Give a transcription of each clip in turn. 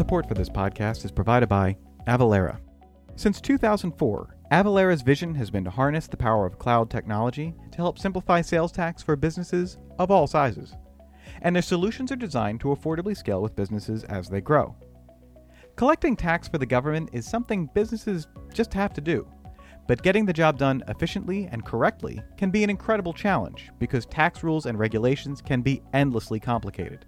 support for this podcast is provided by Avalara. Since 2004, Avalara's vision has been to harness the power of cloud technology to help simplify sales tax for businesses of all sizes. And their solutions are designed to affordably scale with businesses as they grow. Collecting tax for the government is something businesses just have to do. But getting the job done efficiently and correctly can be an incredible challenge because tax rules and regulations can be endlessly complicated.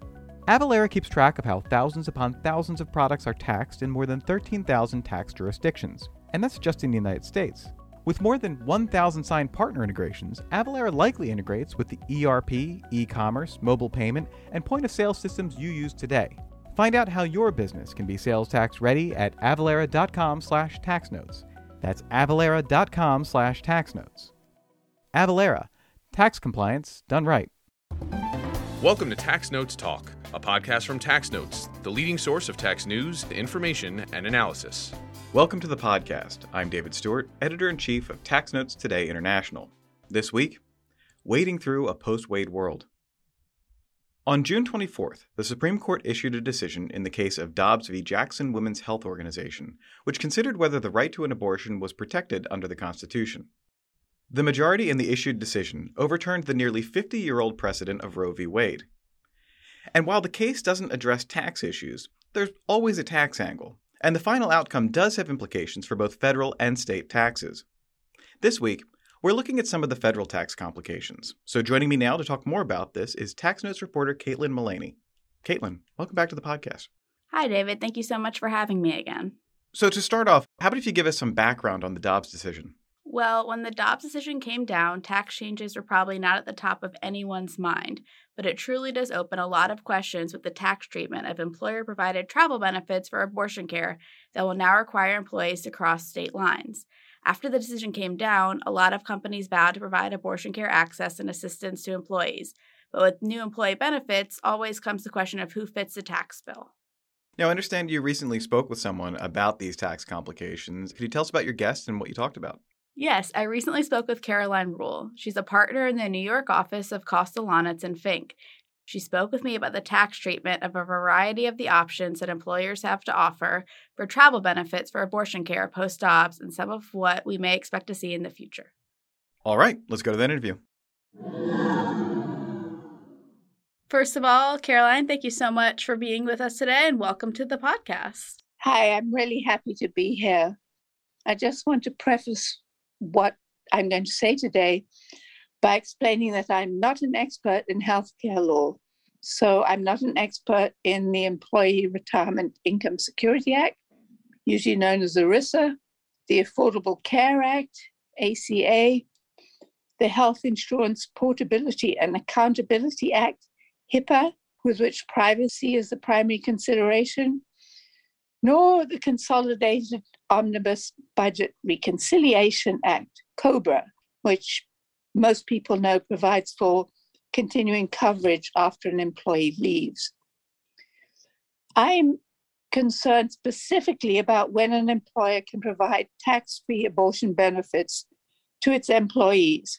Avalara keeps track of how thousands upon thousands of products are taxed in more than 13,000 tax jurisdictions, and that's just in the United States. With more than 1,000 signed partner integrations, Avalara likely integrates with the ERP, e commerce, mobile payment, and point of sale systems you use today. Find out how your business can be sales tax ready at avalara.com slash taxnotes. That's avalara.com slash taxnotes. Avalara, tax compliance done right. Welcome to Tax Notes Talk, a podcast from Tax Notes, the leading source of tax news, information, and analysis. Welcome to the podcast. I'm David Stewart, editor in chief of Tax Notes Today International. This week, wading through a post Wade world. On June 24th, the Supreme Court issued a decision in the case of Dobbs v. Jackson Women's Health Organization, which considered whether the right to an abortion was protected under the Constitution. The majority in the issued decision overturned the nearly 50 year old precedent of Roe v. Wade. And while the case doesn't address tax issues, there's always a tax angle, and the final outcome does have implications for both federal and state taxes. This week, we're looking at some of the federal tax complications. So joining me now to talk more about this is Tax Notes reporter Caitlin Mullaney. Caitlin, welcome back to the podcast. Hi, David. Thank you so much for having me again. So, to start off, how about if you give us some background on the Dobbs decision? Well, when the Dobbs decision came down, tax changes were probably not at the top of anyone's mind, but it truly does open a lot of questions with the tax treatment of employer provided travel benefits for abortion care that will now require employees to cross state lines. After the decision came down, a lot of companies vowed to provide abortion care access and assistance to employees. But with new employee benefits, always comes the question of who fits the tax bill. Now, I understand you recently spoke with someone about these tax complications. Could you tell us about your guest and what you talked about? Yes, I recently spoke with Caroline Rule. She's a partner in the New York office of Kostelanetz and Fink. She spoke with me about the tax treatment of a variety of the options that employers have to offer for travel benefits for abortion care post Dobbs and some of what we may expect to see in the future. All right, let's go to that interview. First of all, Caroline, thank you so much for being with us today and welcome to the podcast. Hi, I'm really happy to be here. I just want to preface what I'm going to say today by explaining that I'm not an expert in healthcare law. So I'm not an expert in the Employee Retirement Income Security Act, usually known as ERISA, the Affordable Care Act, ACA, the Health Insurance Portability and Accountability Act, HIPAA, with which privacy is the primary consideration, nor the Consolidated Omnibus Budget Reconciliation Act, COBRA, which most people know provides for continuing coverage after an employee leaves. I'm concerned specifically about when an employer can provide tax free abortion benefits to its employees.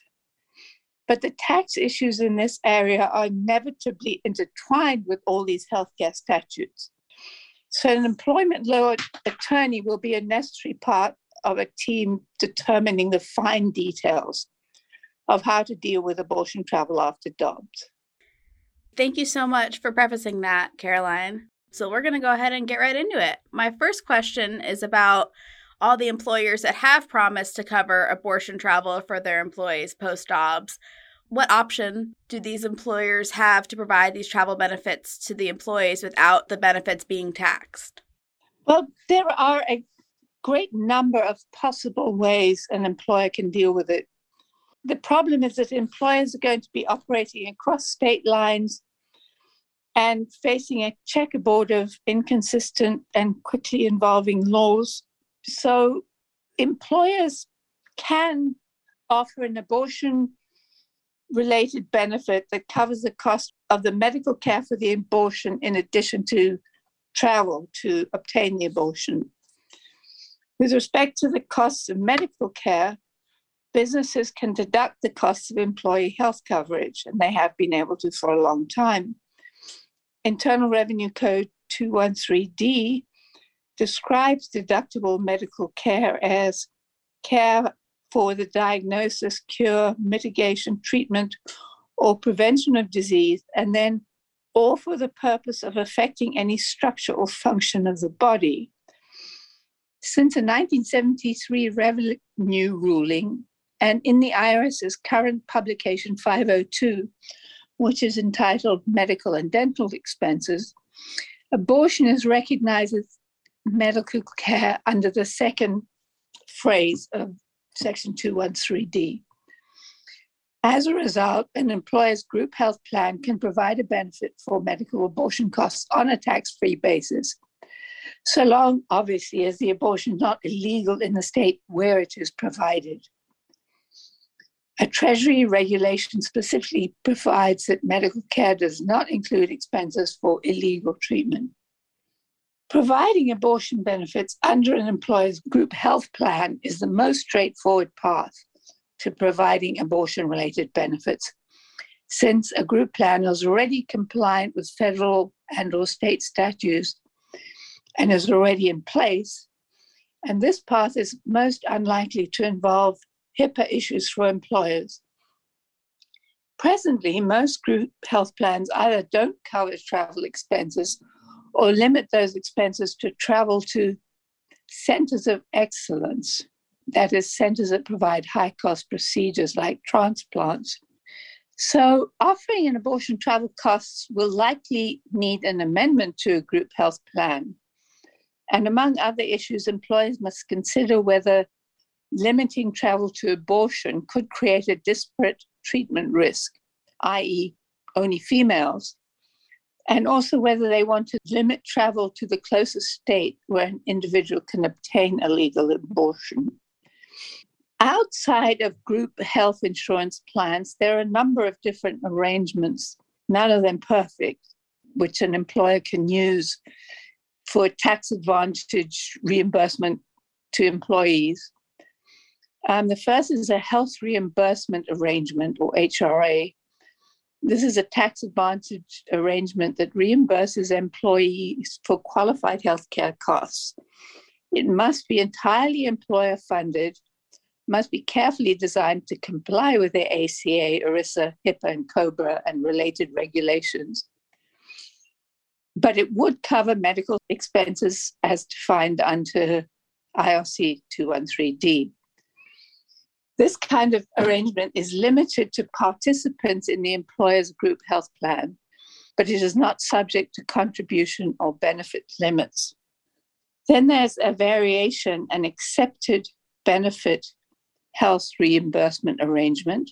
But the tax issues in this area are inevitably intertwined with all these healthcare statutes. So, an employment law attorney will be a necessary part of a team determining the fine details of how to deal with abortion travel after Dobbs. Thank you so much for prefacing that, Caroline. So, we're going to go ahead and get right into it. My first question is about all the employers that have promised to cover abortion travel for their employees post Dobbs what option do these employers have to provide these travel benefits to the employees without the benefits being taxed? Well, there are a great number of possible ways an employer can deal with it. The problem is that employers are going to be operating across state lines and facing a checkerboard of inconsistent and quickly evolving laws. So, employers can offer an abortion related benefit that covers the cost of the medical care for the abortion in addition to travel to obtain the abortion. With respect to the costs of medical care, businesses can deduct the costs of employee health coverage, and they have been able to for a long time. Internal Revenue Code 213D describes deductible medical care as care for the diagnosis, cure, mitigation, treatment, or prevention of disease, and then or for the purpose of affecting any structure or function of the body. Since a 1973 revenue ruling, and in the IRS's current publication 502, which is entitled Medical and Dental Expenses, abortion is recognized as medical care under the second phrase of Section 213D. As a result, an employer's group health plan can provide a benefit for medical abortion costs on a tax free basis, so long, obviously, as the abortion is not illegal in the state where it is provided. A Treasury regulation specifically provides that medical care does not include expenses for illegal treatment. Providing abortion benefits under an employer's group health plan is the most straightforward path to providing abortion related benefits since a group plan is already compliant with federal and or state statutes and is already in place and this path is most unlikely to involve HIPAA issues for employers. Presently, most group health plans either don't cover travel expenses or limit those expenses to travel to centers of excellence that is, centers that provide high cost procedures like transplants. So, offering an abortion travel costs will likely need an amendment to a group health plan. And among other issues, employers must consider whether limiting travel to abortion could create a disparate treatment risk, i.e., only females, and also whether they want to limit travel to the closest state where an individual can obtain a legal abortion. Outside of group health insurance plans, there are a number of different arrangements, none of them perfect, which an employer can use for tax advantage reimbursement to employees. Um, the first is a health reimbursement arrangement, or HRA. This is a tax advantage arrangement that reimburses employees for qualified healthcare costs. It must be entirely employer funded must be carefully designed to comply with the ACA, ERISA, HIPAA, and COBRA and related regulations. But it would cover medical expenses as defined under IRC 213D. This kind of arrangement is limited to participants in the employer's group health plan, but it is not subject to contribution or benefit limits. Then there's a variation, an excepted benefit Health Reimbursement Arrangement,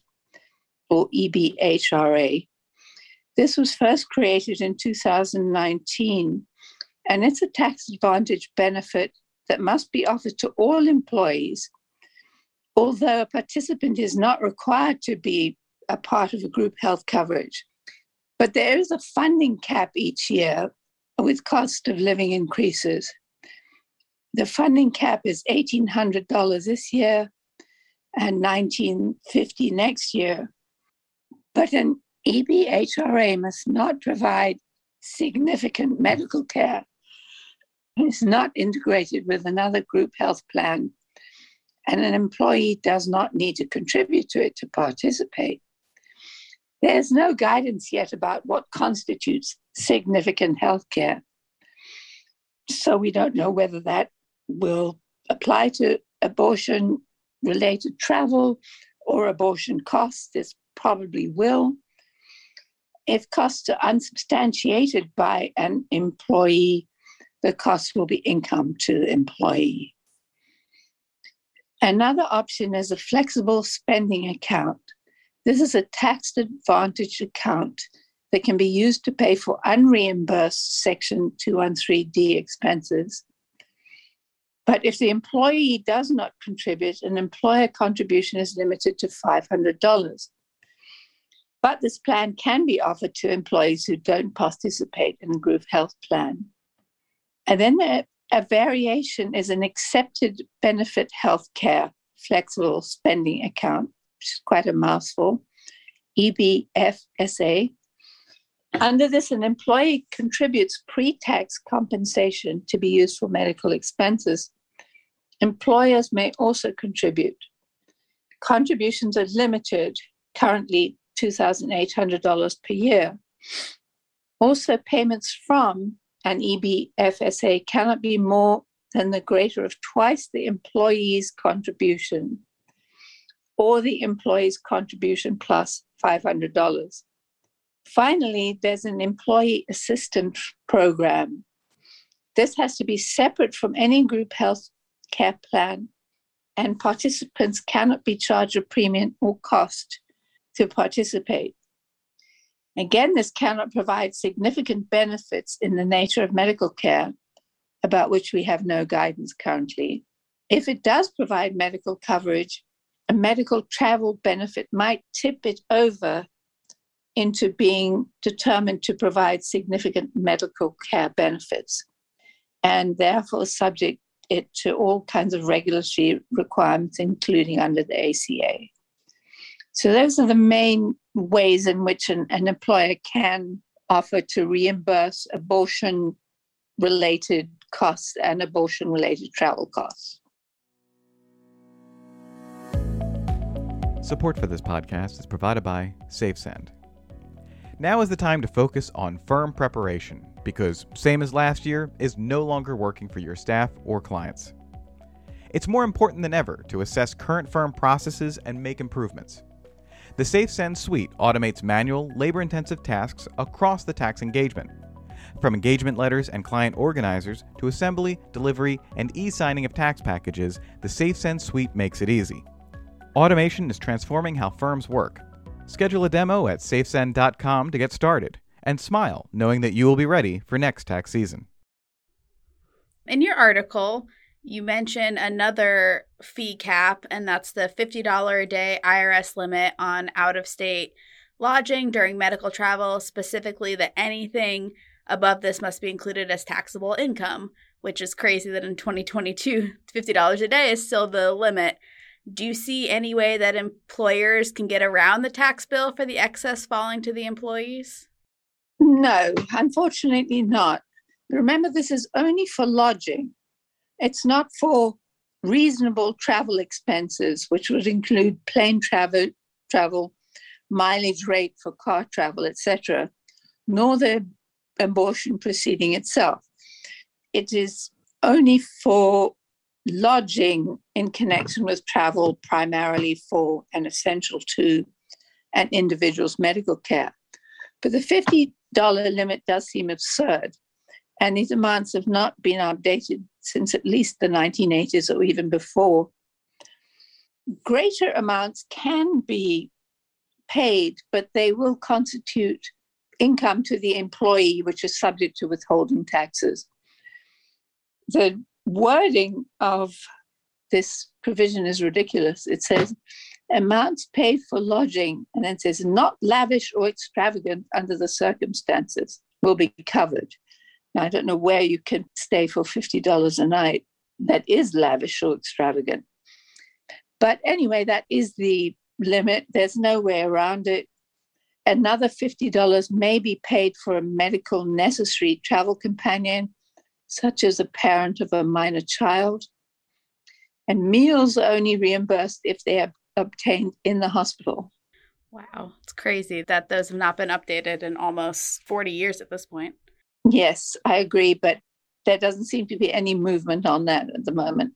or EBHRA. This was first created in 2019, and it's a tax advantage benefit that must be offered to all employees, although a participant is not required to be a part of a group health coverage. But there is a funding cap each year with cost of living increases. The funding cap is $1,800 this year and 1,950 next year. But an EBHRA must not provide significant medical care. It's not integrated with another group health plan, and an employee does not need to contribute to it to participate. There's no guidance yet about what constitutes significant health care. So we don't know whether that will apply to abortion related travel or abortion costs. This probably will. If costs are unsubstantiated by an employee, the cost will be income to the employee. Another option is a flexible spending account. This is a tax advantage account that can be used to pay for unreimbursed Section 213D expenses but if the employee does not contribute, an employer contribution is limited to $500. But this plan can be offered to employees who don't participate in a group health plan. And then a, a variation is an excepted benefit healthcare flexible spending account, which is quite a mouthful, EBFSA. Under this, an employee contributes pre tax compensation to be used for medical expenses. Employers may also contribute. Contributions are limited, currently $2,800 per year. Also, payments from an EBFSA cannot be more than the greater of twice the employee's contribution or the employee's contribution plus $500. Finally, there's an employee assistance program. This has to be separate from any group health care plan, and participants cannot be charged a premium or cost to participate. Again, this cannot provide significant benefits in the nature of medical care, about which we have no guidance currently. If it does provide medical coverage, a medical travel benefit might tip it over into being determined to provide significant medical care benefits and therefore subject it to all kinds of regulatory requirements, including under the ACA. So, those are the main ways in which an, an employer can offer to reimburse abortion related costs and abortion related travel costs. Support for this podcast is provided by SafeSend. Now is the time to focus on firm preparation because, same as last year, is no longer working for your staff or clients. It's more important than ever to assess current firm processes and make improvements. The SafeSend suite automates manual, labor intensive tasks across the tax engagement. From engagement letters and client organizers to assembly, delivery, and e signing of tax packages, the SafeSend suite makes it easy. Automation is transforming how firms work Schedule a demo at safesend.com to get started and smile knowing that you will be ready for next tax season. In your article, you mention another fee cap, and that's the $50 a day IRS limit on out of state lodging during medical travel, specifically that anything above this must be included as taxable income, which is crazy that in 2022, $50 a day is still the limit. Do you see any way that employers can get around the tax bill for the excess falling to the employees? No, unfortunately not. Remember, this is only for lodging. It's not for reasonable travel expenses, which would include plane travel, travel, mileage rate for car travel, etc., nor the abortion proceeding itself. It is only for lodging in connection with travel primarily for and essential to an individual's medical care. But the $50 limit does seem absurd. And these amounts have not been updated since at least the 1980s or even before. Greater amounts can be paid, but they will constitute income to the employee, which is subject to withholding taxes. The wording of this provision is ridiculous. It says amounts paid for lodging, and then says not lavish or extravagant under the circumstances will be covered. I don't know where you can stay for $50 a night that is lavish or extravagant. But anyway, that is the limit. There's no way around it. Another $50 may be paid for a medical necessary travel companion such as a parent of a minor child. And meals are only reimbursed if they are obtained in the hospital. Wow, it's crazy that those have not been updated in almost 40 years at this point. Yes, I agree, but there doesn't seem to be any movement on that at the moment.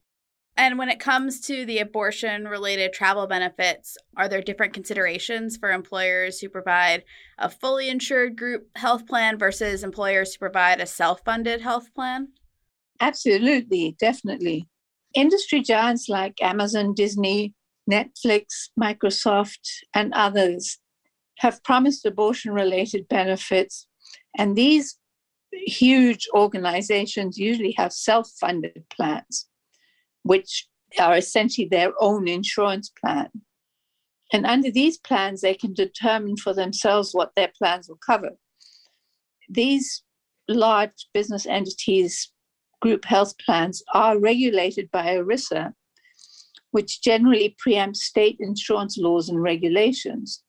And when it comes to the abortion related travel benefits, are there different considerations for employers who provide a fully insured group health plan versus employers who provide a self funded health plan? Absolutely, definitely. Industry giants like Amazon, Disney, Netflix, Microsoft, and others have promised abortion related benefits. And these huge organizations usually have self funded plans which are essentially their own insurance plan. And under these plans, they can determine for themselves what their plans will cover. These large business entities, group health plans, are regulated by ERISA, which generally preempts state insurance laws and regulations.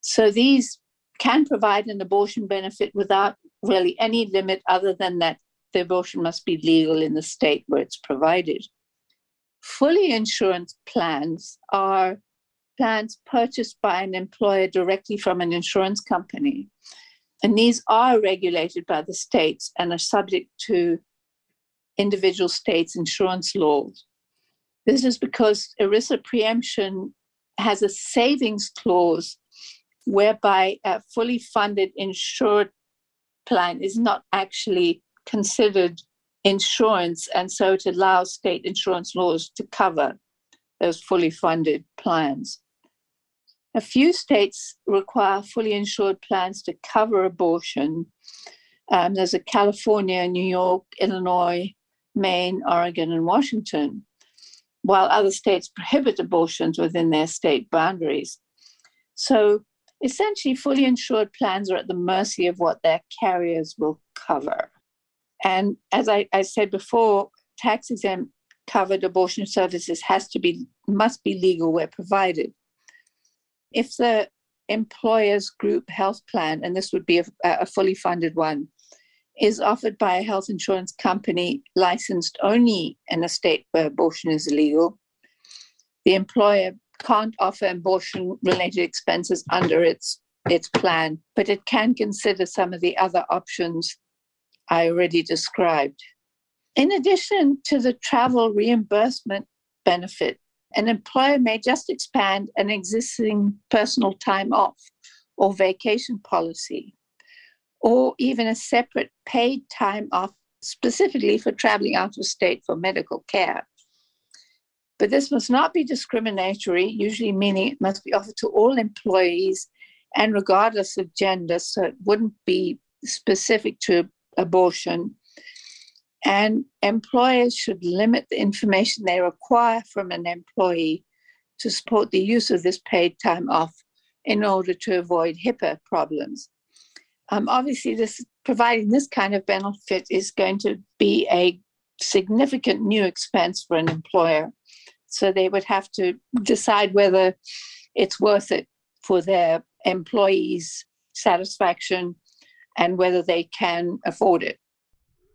So these can provide an abortion benefit without really any limit other than that the abortion must be legal in the state where it's provided. Fully insurance plans are plans purchased by an employer directly from an insurance company. And these are regulated by the states and are subject to individual states' insurance laws. This is because ERISA preemption has a savings clause whereby a fully funded insured plan is not actually considered insurance, and so it allows state insurance laws to cover those fully funded plans. A few states require fully insured plans to cover abortion. Um, there's a California, New York, Illinois, Maine, Oregon, and Washington, while other states prohibit abortions within their state boundaries. So essentially, fully insured plans are at the mercy of what their carriers will cover. And as I, I said before, tax exempt covered abortion services has to be must be legal where provided. If the employer's group health plan, and this would be a, a fully funded one, is offered by a health insurance company licensed only in a state where abortion is illegal, the employer can't offer abortion related expenses under its its plan, but it can consider some of the other options I already described. In addition to the travel reimbursement benefit, an employer may just expand an existing personal time off or vacation policy, or even a separate paid time off specifically for traveling out of state for medical care. But this must not be discriminatory, usually meaning it must be offered to all employees and regardless of gender, so it wouldn't be specific to abortion. And employers should limit the information they require from an employee to support the use of this paid time off in order to avoid HIPAA problems. Um, obviously, this providing this kind of benefit is going to be a significant new expense for an employer. So they would have to decide whether it's worth it for their employees' satisfaction and whether they can afford it.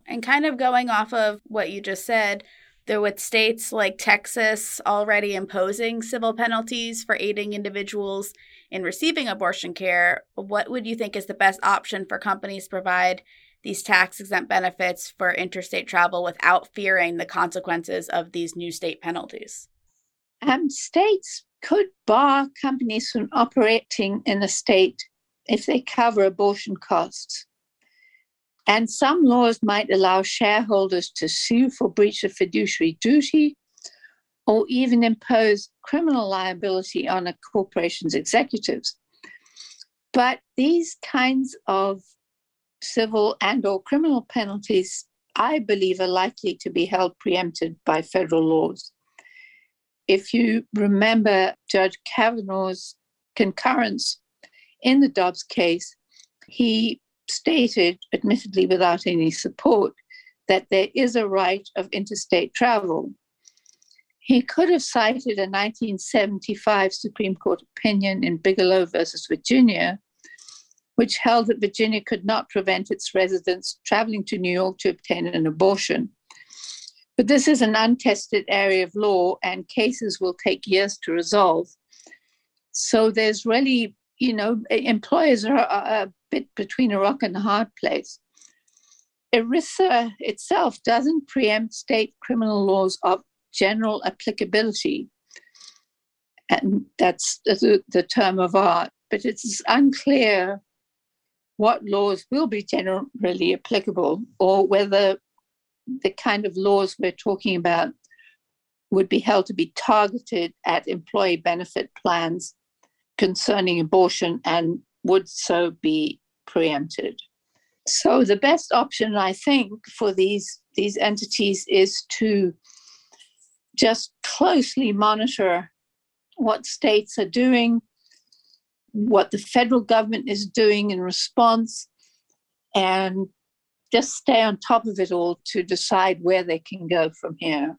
And kind of going off of what you just said, there with states like Texas already imposing civil penalties for aiding individuals in receiving abortion care, what would you think is the best option for companies to provide these tax exempt benefits for interstate travel without fearing the consequences of these new state penalties? Um, states could bar companies from operating in a state if they cover abortion costs. And some laws might allow shareholders to sue for breach of fiduciary duty or even impose criminal liability on a corporation's executives. But these kinds of civil and or criminal penalties, I believe, are likely to be held preempted by federal laws. If you remember Judge Kavanaugh's concurrence in the Dobbs case, he stated, admittedly without any support, that there is a right of interstate travel. He could have cited a 1975 Supreme Court opinion in Bigelow versus Virginia, which held that Virginia could not prevent its residents traveling to New York to obtain an abortion. But this is an untested area of law, and cases will take years to resolve. So there's really you know, employers are a bit between a rock and a hard place. ERISA itself doesn't preempt state criminal laws of general applicability. And that's the, the term of art, but it's unclear what laws will be generally applicable or whether the kind of laws we're talking about would be held to be targeted at employee benefit plans concerning abortion and would so be preempted. So the best option, I think, for these these entities is to just closely monitor what states are doing, what the federal government is doing in response, and just stay on top of it all to decide where they can go from here.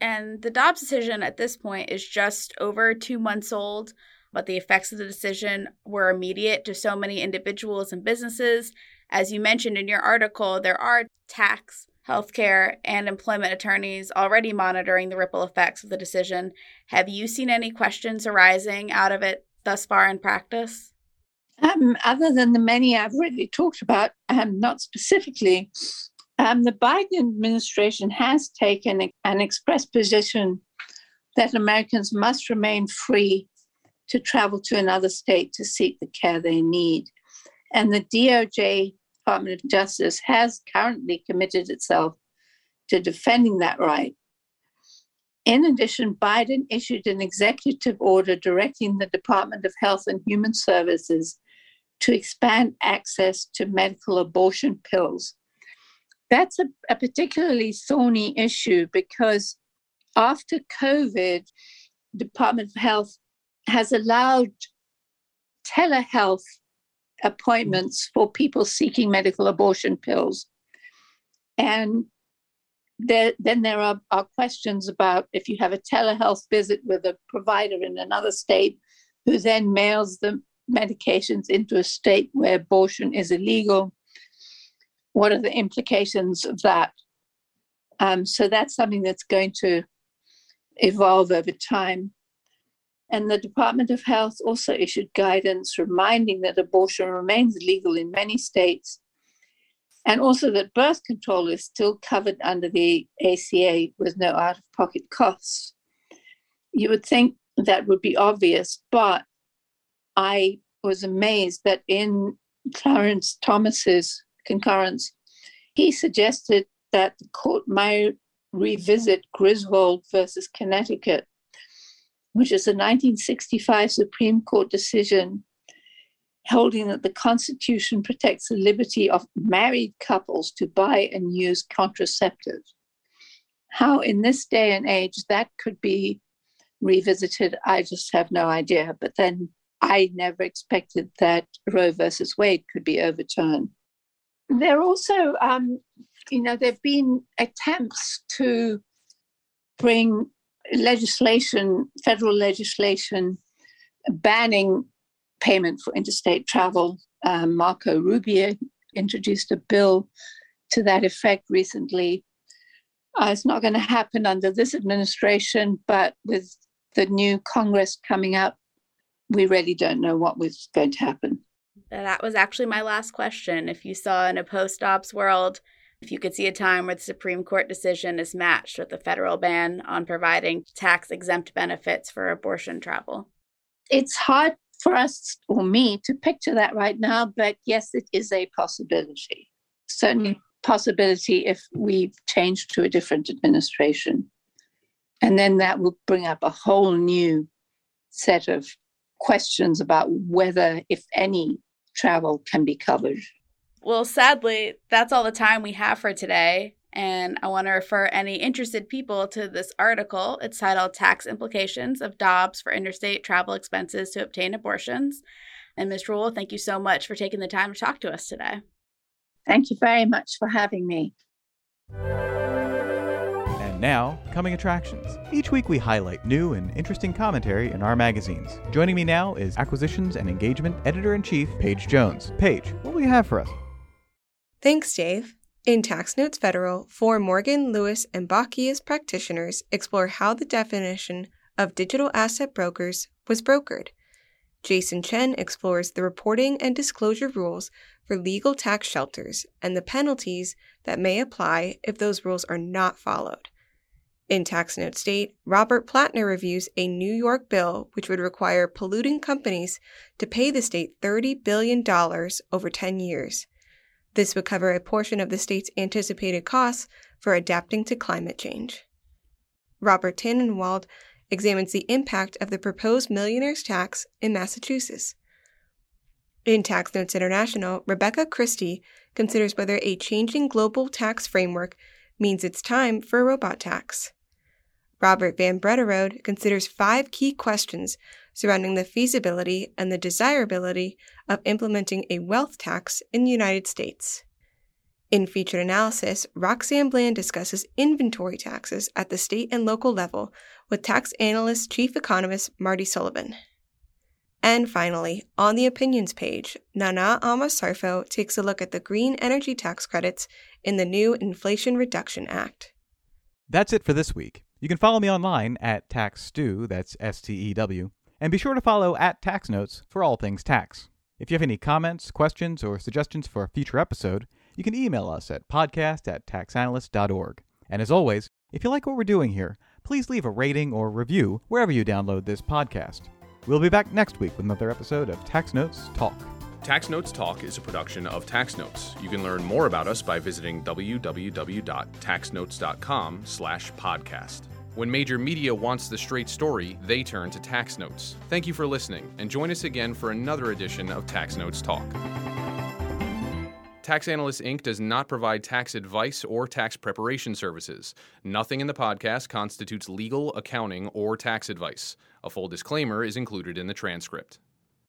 And the Dobbs decision at this point is just over two months old. but the effects of the decision were immediate to so many individuals and businesses. As you mentioned in your article, there are tax, healthcare, and employment attorneys already monitoring the ripple effects of the decision. Have you seen any questions arising out of it thus far in practice? Um, other than the many I've already talked about, um, not specifically, um, the Biden administration has taken an express position that Americans must remain free to travel to another state to seek the care they need. And the DOJ, Department of Justice, has currently committed itself to defending that right. In addition, Biden issued an executive order directing the Department of Health and Human Services to expand access to medical abortion pills. That's a, a particularly thorny issue because after COVID, Department of Health has allowed telehealth appointments for people seeking medical abortion pills. And there, then there are, are questions about if you have a telehealth visit with a provider in another state who then mails the medications into a state where abortion is illegal, what are the implications of that? Um, so that's something that's going to evolve over time. And the Department of Health also issued guidance reminding that abortion remains legal in many states and also that birth control is still covered under the ACA with no out of pocket costs. You would think that would be obvious, but I was amazed that in Clarence Thomas's concurrence, he suggested that the court might revisit Griswold versus Connecticut, which is a 1965 Supreme Court decision holding that the Constitution protects the liberty of married couples to buy and use contraceptives. How, in this day and age, that could be revisited, I just have no idea. But then I never expected that Roe versus Wade could be overturned. There also, um, you know, there have been attempts to bring legislation, federal legislation, banning payment for interstate travel. Um, Marco Rubio introduced a bill to that effect recently. Uh, it's not going to happen under this administration, but with the new Congress coming up, we really don't know what was going to happen. That was actually my last question. If you saw in a post Dobbs world, if you could see a time where the Supreme Court decision is matched with the federal ban on providing tax exempt benefits for abortion travel. It's hard for us or me to picture that right now, but yes, it is a possibility. Certainly, mm. possibility if we change to a different administration. And then that will bring up a whole new set of questions about whether, if any, travel can be covered. Well, sadly, that's all the time we have for today. And I want to refer any interested people to this article. It's titled Tax Implications of Dobbs for Interstate Travel Expenses to Obtain Abortions. And Ms. Rule, thank you so much for taking the time to talk to us today. Thank you very much for having me. And now, coming attractions. Each week we highlight new and interesting commentary in our magazines. Joining me now is Acquisitions and Engagement Editor in Chief, Paige Jones. Paige, what will you have for us? Thanks, Dave. In Tax Notes Federal, four Morgan, Lewis, and Bockius practitioners explore how the definition of digital asset brokers was brokered. Jason Chen explores the reporting and disclosure rules for legal tax shelters and the penalties that may apply if those rules are not followed. In Tax Notes State, Robert Plattner reviews a New York bill which would require polluting companies to pay the state $30 billion over 10 years. This would cover a portion of the state's anticipated costs for adapting to climate change. Robert Tannenwald examines the impact of the proposed millionaire's tax in Massachusetts. In Tax Notes International, Rebecca Christie considers whether a changing global tax framework means it's time for a robot tax. Robert Van Brederode considers five key questions surrounding the feasibility and the desirability of implementing a wealth tax in the United States. In featured analysis, Roxanne Bland discusses inventory taxes at the state and local level with tax analyst chief economist Marty Sullivan. And finally, on the opinions page, Nana Ama Sarfo takes a look at the green energy tax credits in the new Inflation Reduction Act. That's it for this week. You can follow me online at TaxStew, that's S T E W, and be sure to follow at Tax Notes for all things tax. If you have any comments, questions, or suggestions for a future episode, you can email us at podcast at taxanalyst.org. And as always, if you like what we're doing here, please leave a rating or review wherever you download this podcast. We'll be back next week with another episode of Tax Notes Talk. Tax Notes Talk is a production of Tax Notes. You can learn more about us by visiting www.taxnotes.com slash podcast. When major media wants the straight story, they turn to Tax Notes. Thank you for listening, and join us again for another edition of Tax Notes Talk. Tax Analyst Inc. does not provide tax advice or tax preparation services. Nothing in the podcast constitutes legal, accounting, or tax advice. A full disclaimer is included in the transcript.